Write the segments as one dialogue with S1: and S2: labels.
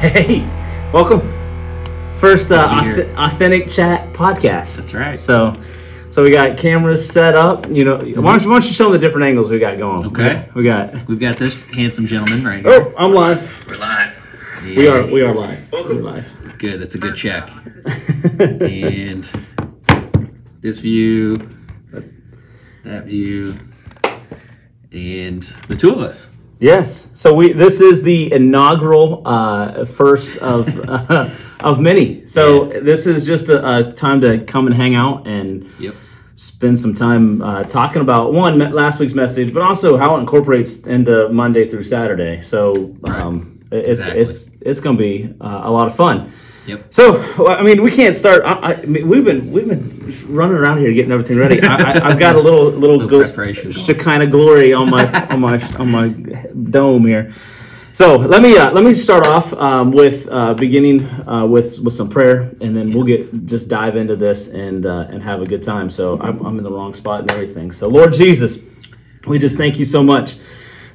S1: Hey, welcome. First uh,
S2: Good
S1: auth- authentic chat podcast.
S2: That's right.
S1: So, so we got cameras set up. You know, why, don't you, why don't you show them the different angles we got going?
S2: Okay.
S1: We got.
S2: We've got this handsome gentleman right here.
S1: Oh, I'm live.
S3: We're live.
S1: We are. We are live. We're live.
S2: Good. That's a good check. and this view, that view, and the two of us.
S1: Yes. So we. This is the inaugural uh, first of uh, of many. So this is just a, a time to come and hang out and
S2: Yep.
S1: spend some time uh, talking about one last week's message, but also how it incorporates into Monday through Saturday. So um, it's
S2: Exactly.
S1: it's it's going to be uh, a lot of fun.
S2: Yep.
S1: So I mean, we can't start. I, I, mean, we've been we've been running around here getting everything ready. I, I, I've got a little little,
S2: Little
S1: gl-
S2: perspiration.
S1: Shekinah glory on my on my on my dome here. So let me uh, let me start off um, with uh, beginning uh, with with some prayer, and then we'll get just dive into this and uh, and have a good time. So I'm, I'm in the wrong spot and everything. So Lord Jesus, we just thank you so much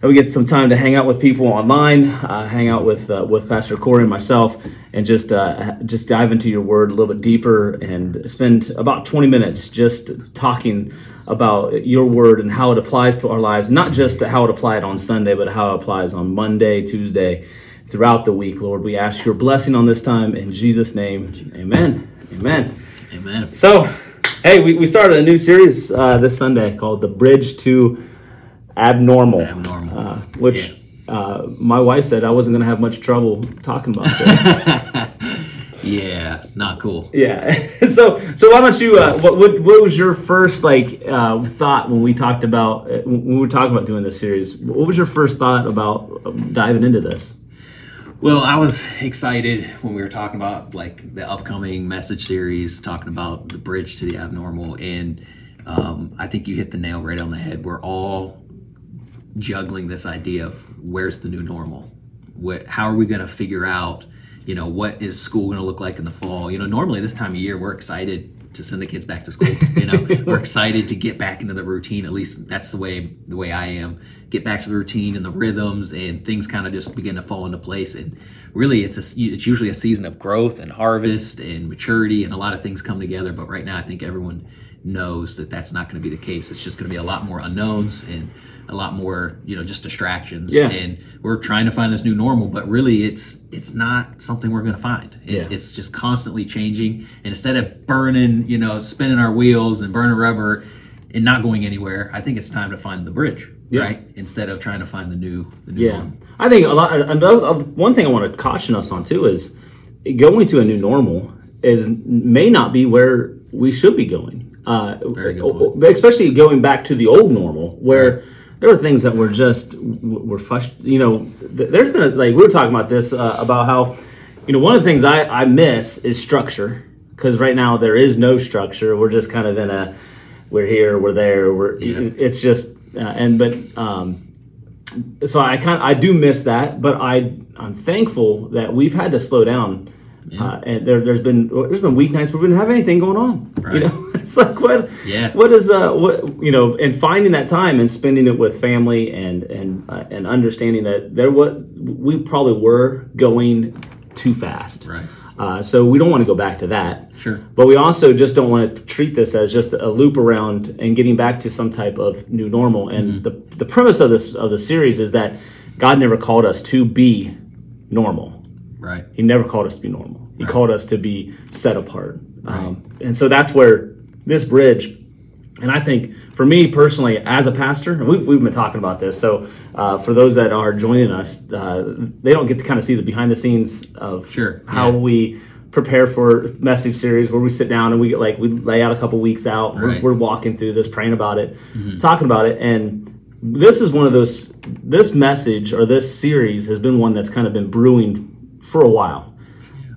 S1: we get some time to hang out with people online, uh, hang out with uh, with Pastor Corey and myself, and just uh, just dive into your Word a little bit deeper and spend about 20 minutes just talking about your Word and how it applies to our lives, not just how it applied on Sunday, but how it applies on Monday, Tuesday, throughout the week. Lord, we ask your blessing on this time in Jesus' name. Amen. Amen.
S2: Amen.
S1: So, hey, we, we started a new series uh, this Sunday called The Bridge to Abnormal.
S2: Abnormal.
S1: Uh, which uh, my wife said I wasn't going to have much trouble talking about that.
S2: Yeah. Not cool.
S1: yeah. so, so why don't you? Uh, what, what what was your first like uh, thought when we talked about uh, when we were talking about doing this series? What was your first thought about um, diving into this?
S2: Well, I was excited when we were talking about like the upcoming message series, talking about the bridge to the abnormal, and um, I think you hit the nail right on the head. We're all juggling this idea of where's the new normal. What, how are we going to figure out, you know, what is school going to look like in the fall? You know, normally this time of year we're excited to send the kids back to school. You know, we're excited to get back into the routine. At least that's the way the way I am. Get back to the routine and the rhythms, and things kind of just begin to fall into place. And really, it's a it's usually a season of growth and harvest and maturity, and a lot of things come together. But right now, I think everyone knows that that's not going to be the case. It's just going to be a lot more unknowns and a lot more, you know, just distractions.
S1: Yeah.
S2: And we're trying to find this new normal, but really, it's it's not something we're going to find. It,
S1: Yeah.
S2: It's just constantly changing. And instead of burning, you know, spinning our wheels and burning rubber and not going anywhere, I think it's time to find the bridge,
S1: Yeah.
S2: right? Instead of trying to find the new, the new
S1: Yeah,
S2: normal.
S1: I think a lot. Another one thing I want to caution us on too is going to a new normal is may not be where we should be going. Uh,
S2: Very good
S1: especially going back to the old normal where. There were things that were just were frust- You know, th- there's been a, like we were talking about this uh, about how, you know, one of the things I, I miss is structure because right now there is no structure. We're just kind of in a, we're here, we're there, we're.
S2: Yeah.
S1: It's just uh, and but um, so I kind I do miss that, but I I'm thankful that we've had to slow down. Uh, and there, there's been there's been weeknights where we didn't have anything going on. You
S2: Right.
S1: know, it's like what
S2: Yeah.
S1: what is uh what you know and finding that time and spending it with family and and uh, and understanding that there what we probably were going too fast.
S2: Right.
S1: Uh, so we don't want to go back to that.
S2: Sure.
S1: But we also just don't want to treat this as just a loop around and getting back to some type of new normal. And the, the premise of this of the series is that God never called us to be normal.
S2: Right.
S1: He never called us to be normal. He called us to be set apart. Um, and so that's where this bridge, and I think for me personally, as a pastor, and we've, we've been talking about this. So uh, for those that are joining us, uh, they don't get to kind of see the behind the scenes of
S2: Sure,
S1: how
S2: yeah.
S1: we prepare for message series where we sit down and we get like we lay out a couple weeks out. We're, we're walking through this, praying about it, talking about it, and this is one of those. This message or this series has been one that's kind of been brewing for a while,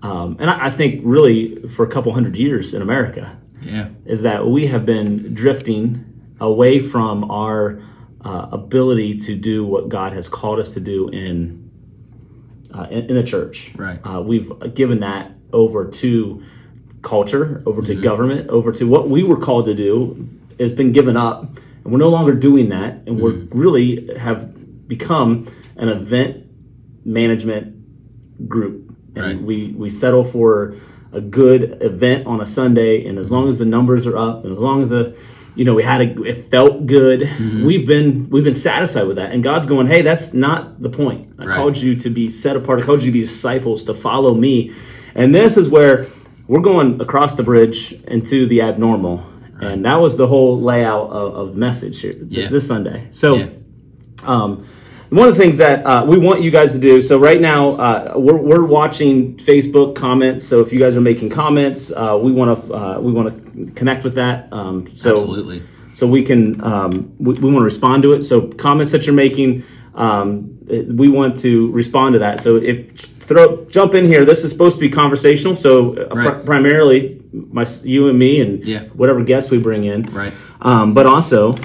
S1: um, and I, I think really for a couple hundred years in America
S2: Yeah.
S1: is that we have been drifting away from our uh, ability to do what God has called us to do in uh, in, in the church.
S2: Right.
S1: Uh, we've given that over to culture, over to government, over to what we were called to do has been given up, and we're no longer doing that, and we're really have become an event management group and
S2: Right.
S1: we we settle for a good event on a Sunday, and as long as the numbers are up, and as long as the you know we had a it felt good,
S2: Mm-hmm.
S1: we've been we've been satisfied with that. And God's going, hey, that's not the point. I
S2: Right.
S1: called you to be set apart. I called you to be disciples to follow me, and this is where we're going across the bridge into the abnormal. And that was the whole layout of, of the message here
S2: Yeah.
S1: this Sunday. So,
S2: Yeah.
S1: um, one of the things that uh, we want you guys to do. So right now, uh, we're, we're watching Facebook comments. So if you guys are making comments, uh, we want to uh, we want to connect with that. Um, so
S2: Absolutely.
S1: so we can um, we, we want to respond to it. So comments that you're making, um, we want to respond to that. So if throw jump in here, this is supposed to be conversational. So uh,
S2: Right.
S1: primarily my you and me and
S2: Yeah.
S1: whatever guests we bring in,
S2: Right.
S1: um, but also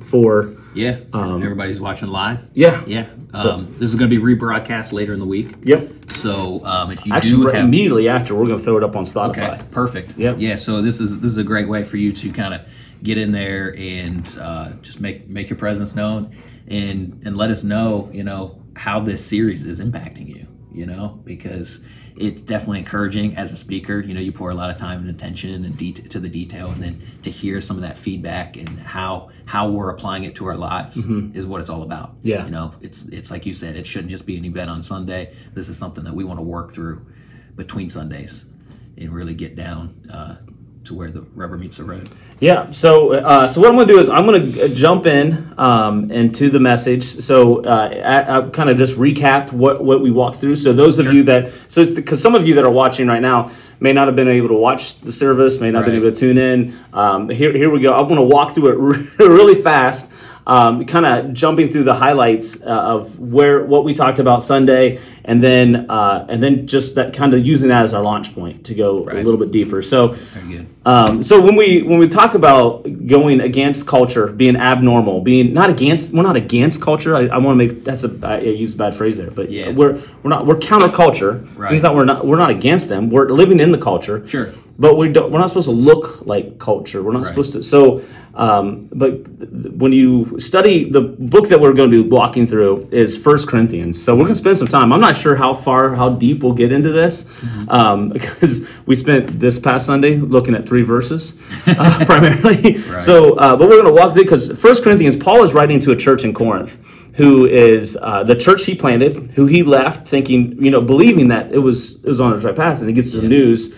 S1: for
S2: Yeah. Everybody's watching live.
S1: yeah
S2: Yeah. Um, this is going to be rebroadcast later in the week.
S1: yep.
S2: So um, if you
S1: Actually, right
S2: have
S1: immediately after, we're going to throw it up on Spotify.
S2: Okay, perfect.
S1: Yep.
S2: Yeah, so this is this is a great way for you to kind of get in there and uh, just make make your presence known and and let us know, you know, how this series is impacting you, you know, because it's definitely encouraging as a speaker. You know, you pour a lot of time and attention and det- to the detail, and then to hear some of that feedback and how how we're applying it to our lives is what it's all about.
S1: Mm-hmm. Yeah.
S2: you know, it's it's like you said, it shouldn't just be an event on Sunday. This is something that we want to work through between Sundays and really get down uh, to where the rubber meets the road.
S1: Yeah. So, uh, so what I'm going to do is I'm going to jump in um, into the message. So, uh, I, kind of just recap what what we walked through. So, those of you that so because some of you that are watching right now may not have been able to watch the service, may not have been able to tune in. Um, here, here we go. I'm going to walk through it really fast. Um, kind of jumping through the highlights uh, of where what we talked about Sunday, and then uh, and then just that kind of using that as our launch point to go a little bit deeper. So, um, so when we when we talk about going against culture, being abnormal, being not against, we're not against culture. I, I want to make that's a I used a bad phrase there, but
S2: Yeah.
S1: we're we're not we're counterculture.
S2: Right.
S1: Means that we're not we're not against them. We're living in the culture.
S2: Sure.
S1: But we don't. We're not supposed to look like culture. We're not
S2: Right.
S1: supposed to. So, um, but th- when you study the book that we're going to be walking through is First Corinthians. So we're going to spend some time. I'm not sure how far, how deep we'll get into this,
S2: Mm-hmm.
S1: um, because we spent this past Sunday looking at three verses uh, primarily.
S2: Right.
S1: So, uh, but we're going to walk through because First Corinthians, Paul is writing to a church in Corinth. Who is uh, the church he planted? Who he left, thinking, you know, believing that it was it was on his right path, and he gets the news.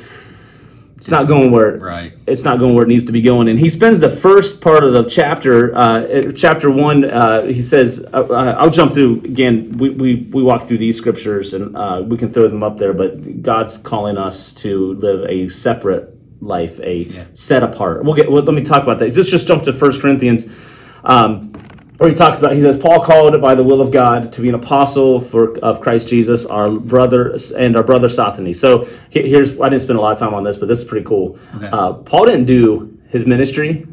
S1: It's not going where
S2: Right.
S1: it's not going where it needs to be going. And he spends the first part of the chapter, uh, chapter one. Uh, he says, uh, uh, "I'll jump through again. We, we we walk through these scriptures and uh, we can throw them up there. But God's calling us to live a separate life, a set apart. We'll get. Well, let me talk about that. Just just jump to First Corinthians. Um, where he talks about, he says, Paul called by the will of God to be an apostle for of Christ Jesus, our brother and our brother Sosthenes. So here's, I didn't spend a lot of time on this, but this is pretty cool.
S2: Okay.
S1: Uh, Paul didn't do his ministry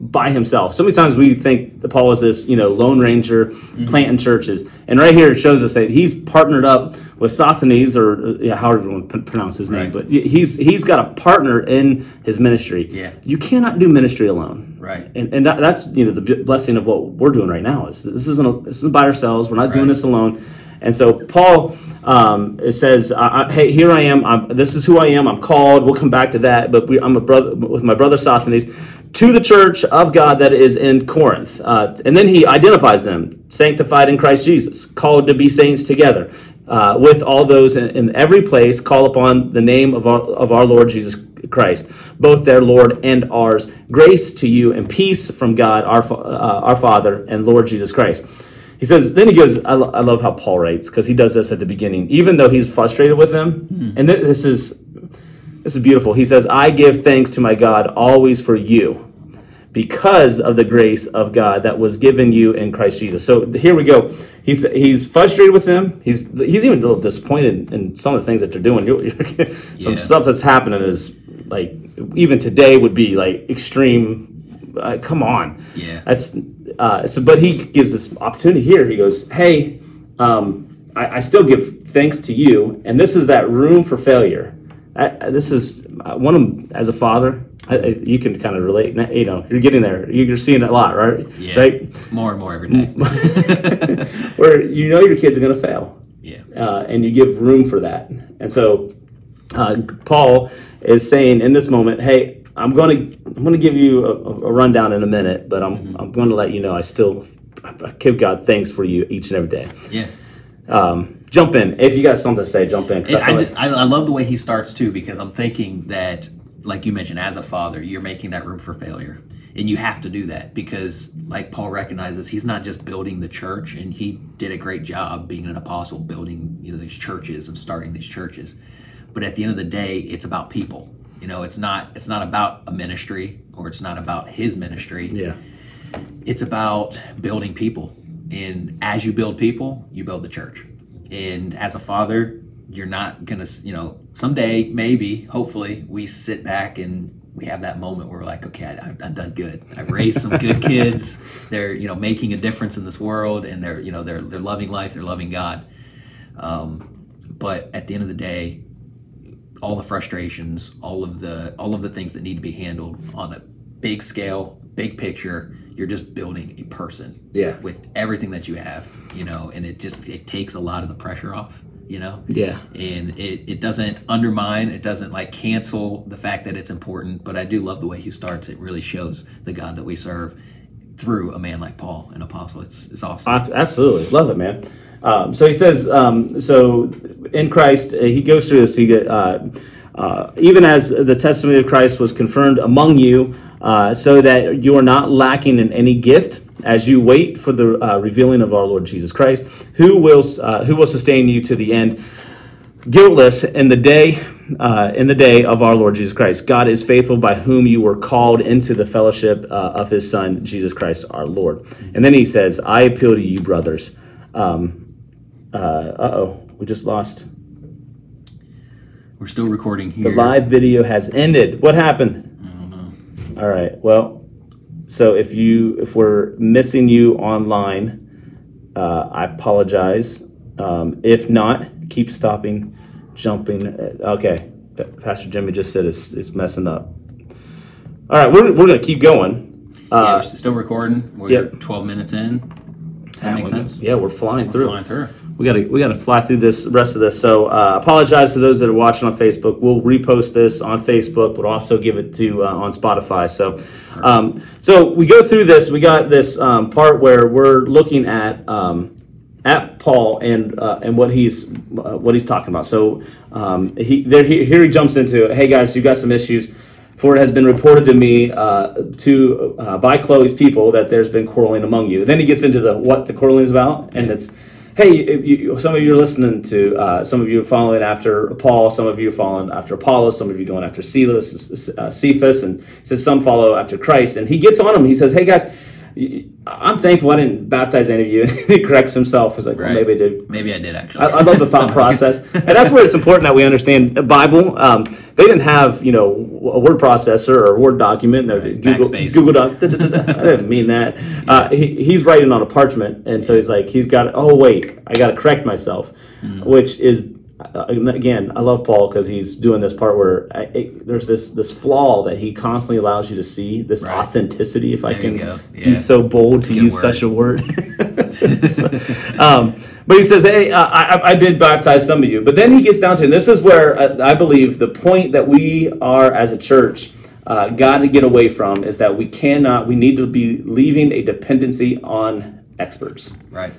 S1: by himself. So many times we think that Paul was this, you know, lone ranger planting churches, and right here it shows us that he's partnered up with Sosthenes, or yeah, however you want to pronounce his name,
S2: Right.
S1: but he's he's got a partner in his ministry.
S2: Yeah.
S1: you cannot do ministry alone.
S2: Right.
S1: And, and that, that's you know the b- blessing of what we're doing right now is this isn't a, this isn't by ourselves. We're not doing this alone. And so Paul um, it says, I, I, "Hey, here I am. I'm, this is who I am. I'm called. We'll come back to that. But we, I'm a brother with my brother Sosthenes to the church of God that is in Corinth." Uh, and then he identifies them, sanctified in Christ Jesus, called to be saints together. Uh, with all those in, in every place, call upon the name of our, of our Lord Jesus Christ, both their Lord and ours. Grace to you and peace from God, our, uh, our Father, and Lord Jesus Christ. He says, then he goes, I, lo- I love how Paul writes, because he does this at the beginning, even though he's frustrated with them. And th- this is this is beautiful. He says, I give thanks to my God always for you because of the grace of God that was given you in Christ Jesus. So here we go. He's he's frustrated with them. He's he's even a little disappointed in some of the things that they're doing. You're, you're- some
S2: Yeah.
S1: stuff that's happening is like even today would be like extreme. Uh, come on,
S2: Yeah.
S1: That's uh, so. But he gives this opportunity here. He goes, "Hey, um, I, I still give thanks to you, and this is that room for failure. I, this is uh, one of as a father." I, I, you can kind of relate. You know, you're getting there. You're seeing it a lot, right?
S2: Yeah.
S1: Right.
S2: More and more every day.
S1: Where you know your kids are going to fail,
S2: yeah.
S1: uh, and you give room for that. And so uh, Paul is saying in this moment, hey, I'm going to I'm going to give you a, a, rundown in a minute, but I'm I'm going to let you know I still I give God thanks for you each and every day.
S2: Yeah.
S1: Um, jump in if you got something to say. Jump in.
S2: I, I, like, I, I love the way he starts too because I'm thinking that, like you mentioned, as a father, you're making that room for failure. And you have to do that because like paul recognizes he's not just building the church and he did a great job being an apostle building you know these churches and starting these churches. But at the end of the day it's about people. You know it's not it's not about a ministry or it's not about his ministry.
S1: Yeah.
S2: It's about building people. And as you build people you build the church and as a father you're not gonna you know someday maybe hopefully we sit back and we have that moment where we're like, okay, I, have done good. I've raised some good kids. They're you know making a difference in this world, and they're you know they're they're loving life. They're loving God. Um, but at the end of the day, all the frustrations, all of the all of the things that need to be handled on a big scale, big picture, you're just building a person.
S1: Yeah.
S2: With everything that you have, you know, and it just it takes a lot of the pressure off you know?
S1: Yeah.
S2: And it, it doesn't undermine it doesn't like cancel the fact that it's important but i do love the way he starts. It really shows the god that we serve through a man like paul an apostle. It's, it's awesome.
S1: Absolutely. Love it man. Um, so he says um, so in christ uh, he goes through this he uh, uh, even as the testimony of christ was confirmed among you uh, so that you are not lacking in any gift as you wait for the uh, revealing of our Lord Jesus Christ, who will uh, who will sustain you to the end, guiltless in the day uh, in the day of our Lord Jesus Christ. God is faithful, by whom you were called into the fellowship uh, of His Son Jesus Christ our Lord. And then He says, "I appeal to you, brothers." Um, uh oh, we just lost.
S2: We're still recording here.
S1: The live video has ended. What happened?
S2: I don't know.
S1: All right. Well, so if you if we're missing you online, uh, I apologize. Um, if not, keep stopping, jumping. Okay, Pastor Jimmy just said it's, it's messing up. All right, we're, we're going to keep going.
S2: Uh, yeah, we're still recording. We're yep. 12 minutes in. Does that make sense?
S1: Yeah, we're flying
S2: we're
S1: through.
S2: Flying through
S1: we got to we got to fly through this rest of this. So uh, apologize to those that are watching on Facebook. We'll repost this on Facebook, but also give it to uh, on Spotify. So um, so we go through this. We got this um, part where we're looking at. Um, at Paul and uh, and what he's uh, what he's talking about. So um, he there he, here he jumps into hey guys you got some issues. For it has been reported to me uh, to uh, by Chloe's people that there's been quarreling among you. Then he gets into the what the quarreling is about, and it's hey, you, some of you are listening to, uh, some of you are following after Paul, some of you are following after Apollos, some of you going after Silas, uh, Cephas, and says some follow after Christ. And he gets on them. He says, hey guys, I'm thankful I didn't baptize any of you. he corrects himself. He's like, right. well, maybe I did.
S2: Maybe I did actually. I,
S1: I love the thought process, and that's where it's important that we understand the Bible. Um, they didn't have you know a word processor or a Word document.
S2: Right.
S1: Google,
S2: Backspace.
S1: Google Docs. I didn't mean that. Uh, he, he's writing on a parchment, and so he's like, he's got. Oh wait, I got to correct myself, mm. which is again, I love Paul because he's doing this part where I, it, there's this this flaw that he constantly allows you to see this right. authenticity. If there I can yeah. be so bold to use word. such a word, um, but he says, "Hey, uh, I, I did baptize some of you," but then he gets down to, and this is where uh, I believe the point that we are as a church. Uh, got to get away from is that we cannot, we need to be leaving a dependency on experts.
S2: Right.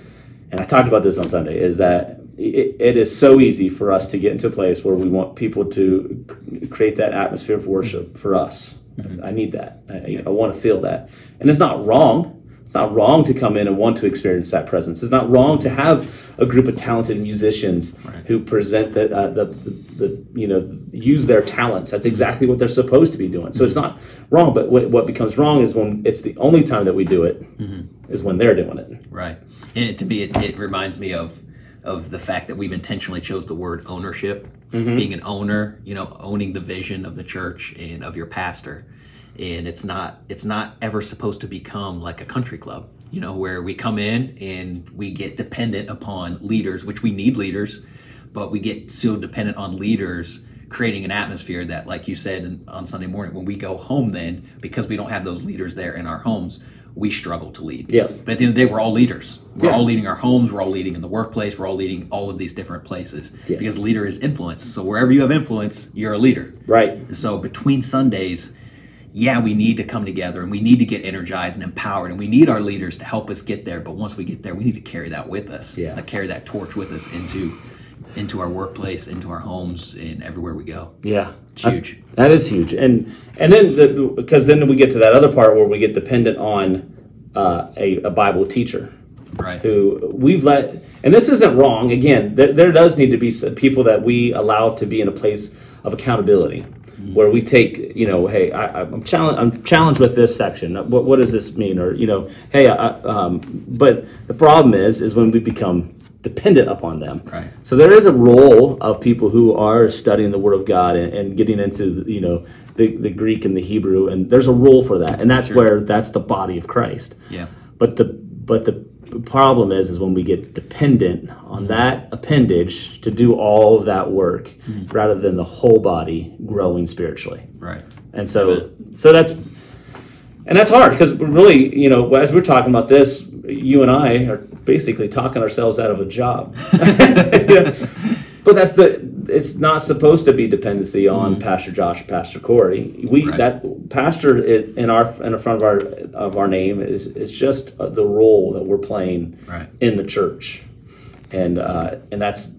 S1: And I talked about this on Sunday. Is that it, it is so easy for us to get into a place where we want people to create that atmosphere of worship for us. Mm-hmm. I need that. I, I want to feel that. And it's not wrong. It's not wrong to come in and want to experience that presence. It's not wrong to have a group of talented musicians right. who present the, uh, the, the, the, you know, use their talents. That's exactly what they're supposed to be doing. So it's not wrong. But what, what becomes wrong is when it's the only time that we do it mm-hmm. is when they're doing it.
S2: Right. And to me, it, it reminds me of of the fact that we've intentionally chose the word ownership, mm-hmm. being an owner, you know, owning the vision of the church and of your pastor. And it's not it's not ever supposed to become like a country club, you know, where we come in and we get dependent upon leaders, which we need leaders, but we get so dependent on leaders creating an atmosphere that like you said on Sunday morning when we go home then because we don't have those leaders there in our homes, we struggle to lead.
S1: Yeah.
S2: But at the end of the day, we're all leaders. We're
S1: Yeah.
S2: all leading our homes. We're all leading in the workplace. We're all leading all of these different places
S1: Yeah.
S2: because leader is influence. So wherever you have influence, you're a leader.
S1: Right.
S2: So between Sundays, yeah, we need to come together and we need to get energized and empowered, and we need our leaders to help us get there. But once we get there, we need to carry that with us.
S1: Yeah.
S2: Like carry that torch with us into into our workplace, into our homes, and everywhere we go.
S1: Yeah,
S2: It's huge.
S1: That is huge, and and then the, because then we get to that other part where we get dependent on uh, a, a Bible teacher
S2: Right.
S1: who we've let, and this isn't wrong. Again, there, there does need to be some people that we allow to be in a place of accountability. Where we take, you know, hey, I, I'm challenged. I'm challenged with this section. What, what does this mean? Or, you know, hey, I, um, but the problem is, is when we become dependent upon them.
S2: Right.
S1: So there is a role of people who are studying the Word of God and, and getting into you know the, the Greek and the Hebrew, and there's a role for that, and that's where that's the body of Christ.
S2: Yeah.
S1: But the but the problem is is when we get dependent on mm-hmm. that appendage to do all of that work mm-hmm. rather than the whole body growing spiritually.
S2: Right.
S1: And so so that's and that's hard because really, you know, as we're talking about this, you and I are basically talking ourselves out of a job. But that's the it's not supposed to be dependency on Pastor Josh, Pastor Corey. We
S2: Right.
S1: that pastor in our in the front of our of our name is is just uh, the role that we're playing
S2: Right.
S1: in the church, and uh, and that's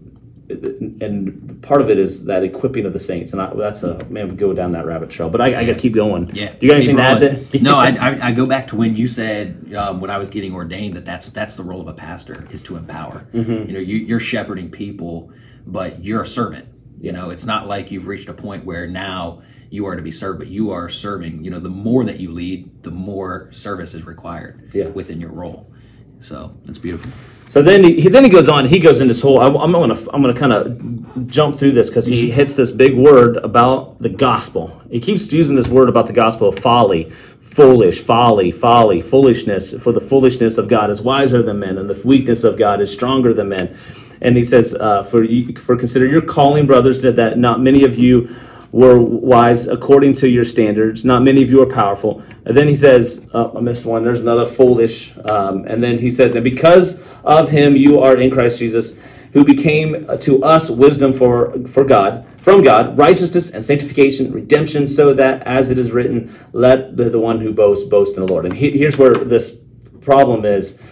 S1: and part of it is that equipping of the saints, and I, that's a man we go down that rabbit trail. But I, I got to keep going.
S2: Yeah.
S1: Do you got anything to add? There?
S2: no, I, I, I go back to when you said um, when I was getting ordained that that's that's the role of a pastor is to empower.
S1: Mm-hmm.
S2: You know, you, you're shepherding people, but you're a servant. You know, it's not like you've reached a point where now you are to be served, but you are serving. You know, the more that you lead, the more service is required
S1: Yeah.
S2: within your role. So that's beautiful.
S1: So then he, he then he goes on. He goes in this whole. I, am gonna I'm gonna kind of jump through this because he hits this big word about the gospel. He keeps using this word about the gospel of folly, foolish, folly, folly, foolishness. For the foolishness of God is wiser than men, and the weakness of God is stronger than men. And he says, uh, for you, for consider your calling, brothers, that, that not many of you were wise according to your standards. Not many of you are powerful. And then he says, oh, I missed one. There's another foolish. Um, and then he says, and because of him you are in Christ Jesus, who became to us wisdom for for God, from God, righteousness and sanctification, redemption, so that as it is written, let the, the one who boasts boast in the Lord. And he, here's where this problem is: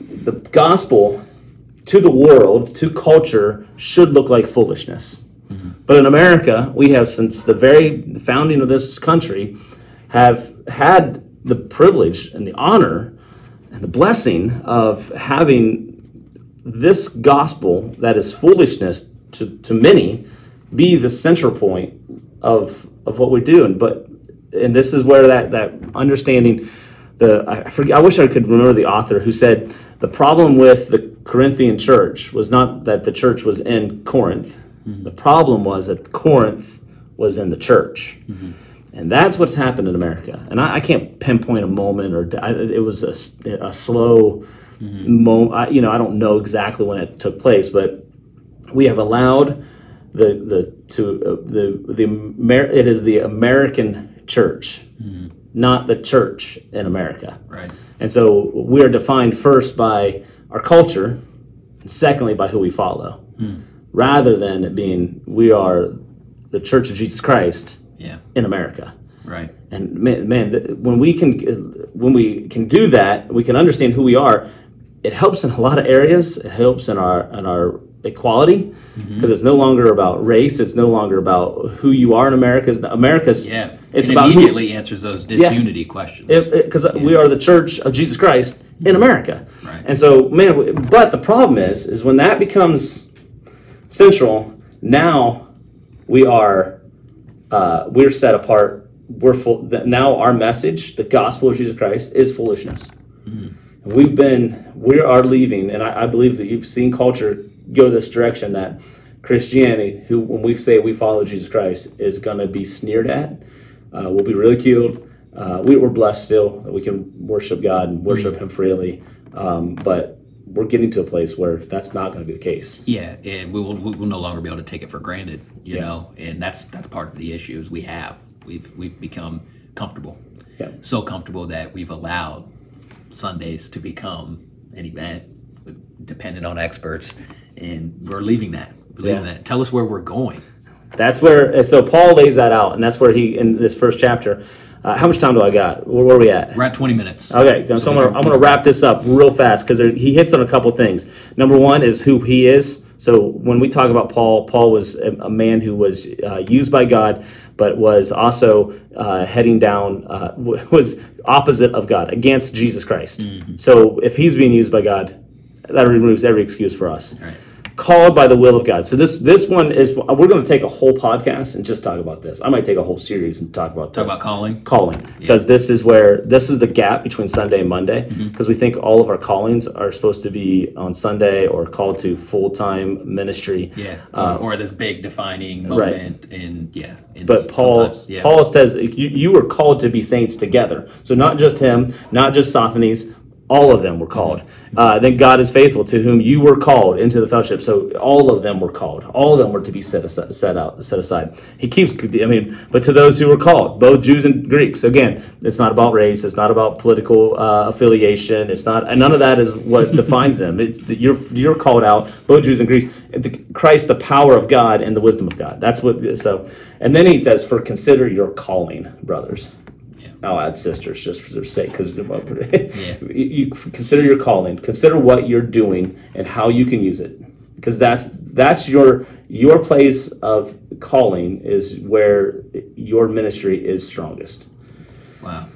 S1: the gospel to the world, to culture, should look like foolishness. But in America, we have since the very founding of this country have had the privilege and the honor and the blessing of having this gospel that is foolishness to, to many be the center point of of what we're doing. But and this is where that that understanding the I forget I wish I could remember the author who said the problem with the Corinthian church was not that the church was in Corinth. The problem was that Corinth was in the church. Mm-hmm. And that's what's happened in America. And I, I can't pinpoint a moment or I, it was a slow mm-hmm. moment. I, you know, I don't know exactly when it took place, but we have allowed the the to uh, the the Amer- it is the American church, mm-hmm. not the church in America.
S2: Right.
S1: And so we are defined first by our culture, and secondly by who we follow, hmm. Rather than it being we are the Church of Jesus Christ
S2: Yeah.
S1: in America.
S2: Right.
S1: And man, man, when we can when we can do that, we can understand who we are. It helps in a lot of areas. It helps in our in our equality mm-hmm. because it's no longer about race. It's no longer about who you are in America. America's.
S2: Yeah.
S1: It's
S2: it
S1: about who,
S2: immediately answers those disunity questions.
S1: because we are the Church of Jesus Christ in mm-hmm. America,
S2: Right.
S1: and so man. But the problem is, is when that becomes central. Now we are uh, we're set apart. We're full. That now our message, the gospel of Jesus Christ, is foolishness. And we've been we are leaving, and I, I believe that you've seen culture go this direction that Christianity, who when we say we follow Jesus Christ, is going to be sneered at. Uh, we'll be ridiculed. Uh, we, we're blessed still that we can worship God and worship Him freely, um, but we're getting to a place where that's not going to be the case.
S2: Yeah, and we will we will no longer be able to take it for granted, you
S1: Yeah.
S2: know, and that's that's part of the issues we have. We've we've become comfortable,
S1: Yeah.
S2: so comfortable that we've allowed Sundays to become an event dependent on experts, and we're leaving that. We're leaving
S1: Yeah.
S2: that. Tell us where we're going.
S1: That's where. So Paul lays that out, and that's where he in this first chapter. Uh, how much time do I got? Where, where are we at?
S2: We're at 20 minutes.
S1: Okay, so, I'm, gonna, I'm gonna wrap this up real fast because he hits on a couple things. Number one is who he is. So when we talk about Paul, Paul was a, a man who was uh, used by God, but was also uh, heading down, uh, was opposite of God, against Jesus Christ. So if he's being used by God, that removes every excuse for us.
S2: Right.
S1: Called by the will of God. So this this one is we're going to take a whole podcast and just talk about this. I might take a whole series and talk about
S2: Talk
S1: this
S2: about calling.
S1: calling because this is where this is the gap between Sunday and Monday
S2: Mm-hmm.
S1: because we think all of our callings are supposed to be on Sunday or called to full time ministry.
S2: Yeah. or, or this big defining
S1: Uh, right.
S2: moment. And yeah. And
S1: But Paul,
S2: yeah.
S1: Paul says you, you were called to be saints together. So not just him, not just Sosthenes, all of them were called. Uh, then God is faithful to whom you were called into the fellowship. So all of them were called. All of them were to be set aside, set out, set aside. He keeps. I mean, but to those who were called, both Jews and Greeks. Again, it's not about race. It's not about political uh, affiliation. It's not. And none of that is what defines them. It's you're you're called out, both Jews and Greeks. The- Christ, the power of God and the wisdom of God. That's what. So, and then he says, "For consider your calling, brothers." I'll add sisters just for their sake, because you, you consider your calling, consider what you're doing and how you can use it, because that's that's your your place of calling is where your ministry is strongest.
S2: Wow.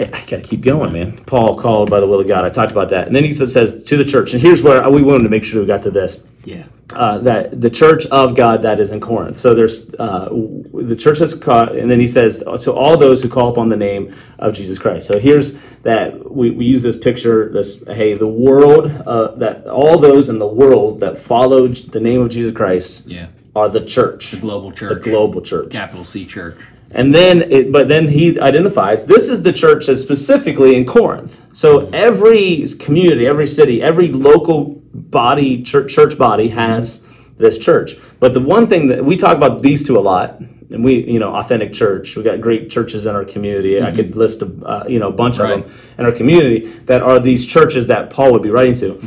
S1: I gotta keep going, man. Paul called by the will of God. I talked about that, and then he says, to the church, and here's where we wanted to make sure we got to this
S2: Yeah.
S1: uh, that the church of God that is in Corinth. So there's uh, the church that's caught, and then he says to all those who call upon the name of Jesus Christ. So here's that we, we use this picture. This hey, the world uh, that all those in the world that follow the name of Jesus Christ
S2: Yeah.
S1: are the church, the Global
S2: church, the
S1: global church.
S2: Capital C church.
S1: And then, it, but then he identifies this is the church that's specifically in Corinth. So every community, every city, every local body, church, church body has this church. But the one thing that we talk about these two a lot, and we, you know, authentic church. We got great churches in our community. I could list a, uh, you know, a bunch
S2: Right.
S1: of them in our community that are these churches that Paul would be writing to.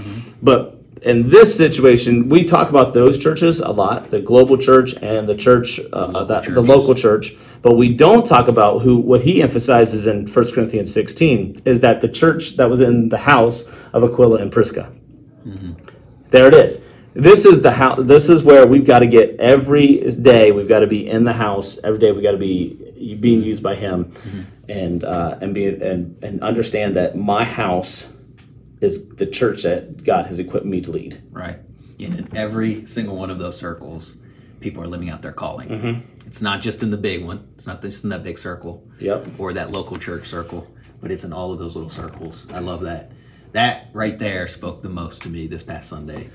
S1: But in this situation, we talk about those churches a lot, the global church and the church, uh, that, the local church. But we don't talk about who what he emphasizes in 1 Corinthians 16 is that the church that was in the house of Aquila and Prisca. There it is. This is the house. This is where we've got to get every day. We've got to be in the house every day. We've got to be being used by Him, and uh, and be and and understand that my house is the church that God has equipped me to lead.
S2: Right. And in every single one of those circles, people are living out their calling.
S1: Mm-hmm.
S2: It's not just in the big one. It's not just in that big circle.
S1: Yep.
S2: Or that local church circle, but it's in all of those little circles. I love that. That right there spoke the most to me this past Sunday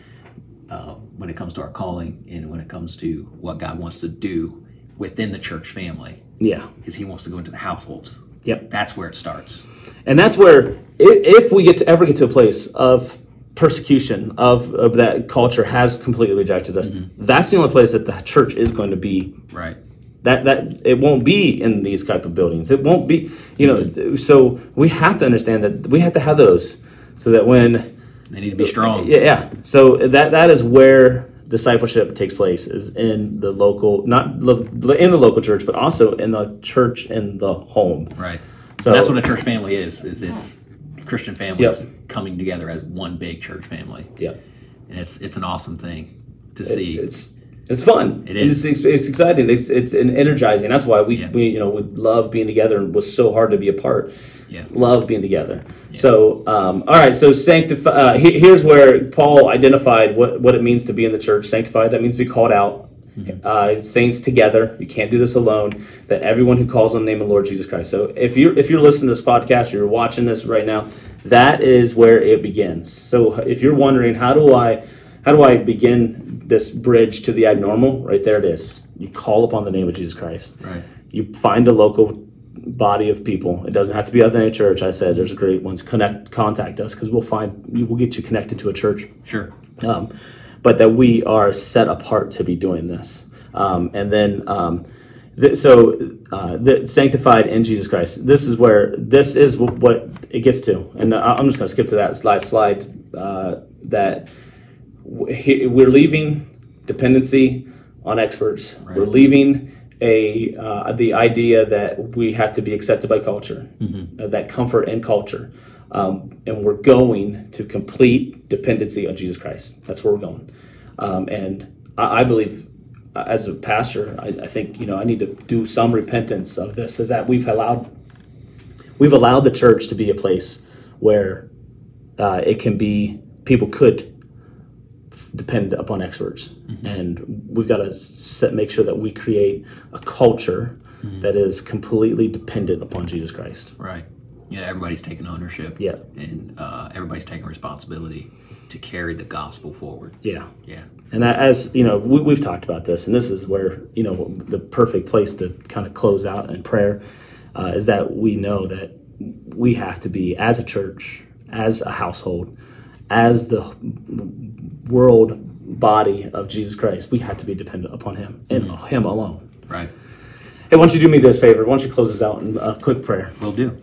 S2: uh, when it comes to our calling and when it comes to what God wants to do within the church family.
S1: Yeah.
S2: Is He wants to go into the households.
S1: Yep.
S2: That's where it starts.
S1: And that's where, if we get to ever get to a place of persecution, of, of that culture has completely rejected us, mm-hmm. that's the only place that the church is going to be.
S2: Right.
S1: That that it won't be in these type of buildings. It won't be, you know. Mm-hmm. So we have to understand that we have to have those, so that when
S2: They need to be strong.
S1: yeah, yeah. So that that is where discipleship takes place is in the local, not lo- in the local church, but also in the church in the home.
S2: Right.
S1: So-
S2: So that's what a church family is. Is it's Christian families
S1: Yep.
S2: coming together as one big church family,
S1: Yeah.
S2: and it's it's an awesome thing to see.
S1: It's it's fun.
S2: It is.
S1: It's, it's exciting. It's it's an energizing. That's why we,
S2: Yeah.
S1: we you know we love being together and was so hard to be apart.
S2: Yeah.
S1: Love being together. So um, all right. So sanctify. Uh, he- here's where Paul identified what what it means to be in the church. Sanctified. That means to be called out. Uh, saints together. You can't do this alone. That everyone who calls on the name of the Lord Jesus Christ. So if you're if you're listening to this podcast, or you're watching this right now, that is where it begins. So if you're wondering how do I how do I begin this bridge to the abnormal? Right there it is. You call upon the name of Jesus Christ.
S2: Right.
S1: You find a local body of people. It doesn't have to be other than a church. I said there's great ones. Connect, contact us because we'll find we'll get you connected to a church
S2: Sure.
S1: um, but that we are set apart to be doing this. Um, and then um, th- so uh, the sanctified in Jesus Christ. This is where this is wh- what it gets to, and I- I'm just going to skip to that last slide. Uh, that w- we're leaving dependency on experts. We're leaving a uh, the idea that we have to be accepted by culture, uh, that comfort in culture, um, and we're going to complete dependency on Jesus Christ. That's where we're going, um, and I, I believe uh, as a pastor, I, I think you know I need to do some repentance of this, is that we've allowed we've allowed the church to be a place where uh, it can be people could depend upon experts, and we've got to set, make sure that we create a culture that is completely dependent upon Jesus Christ.
S2: Right. Yeah, everybody's taking ownership.
S1: Yeah.
S2: And uh, everybody's taking responsibility to carry the gospel forward.
S1: Yeah.
S2: Yeah.
S1: And that, as you know, we, we've talked about this, and this is where you know the perfect place to kind of close out in prayer uh, is that we know that we have to be as a church, as a household, as the world body of Jesus Christ. We have to be dependent upon Him and Him alone.
S2: Right.
S1: Hey, why don't you do me this favor? Why don't you close this out in a quick prayer?
S2: We'll do.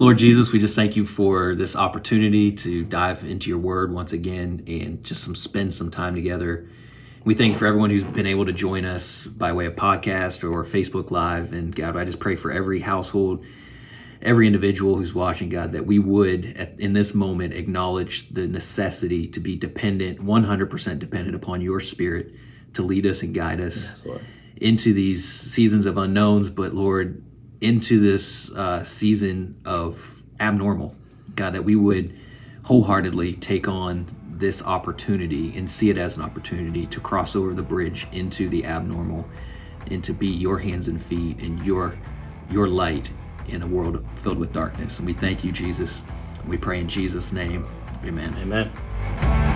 S2: Lord Jesus, we just thank you for this opportunity to dive into your word once again and just some spend some time together. We thank for everyone who's been able to join us by way of podcast or Facebook Live. And God, I just pray for every household, every individual who's watching, God, that we would at, in this moment acknowledge the necessity to be dependent, 100% dependent upon your spirit to lead us and guide us
S1: Lord.
S2: into these seasons of unknowns, but Lord, into this uh, season of abnormal. God, that we would wholeheartedly take on this opportunity and see it as an opportunity to cross over the bridge into the abnormal and to be your hands and feet and your your light in a world filled with darkness. And we thank you, Jesus. We pray in Jesus' name. Amen.
S1: Amen.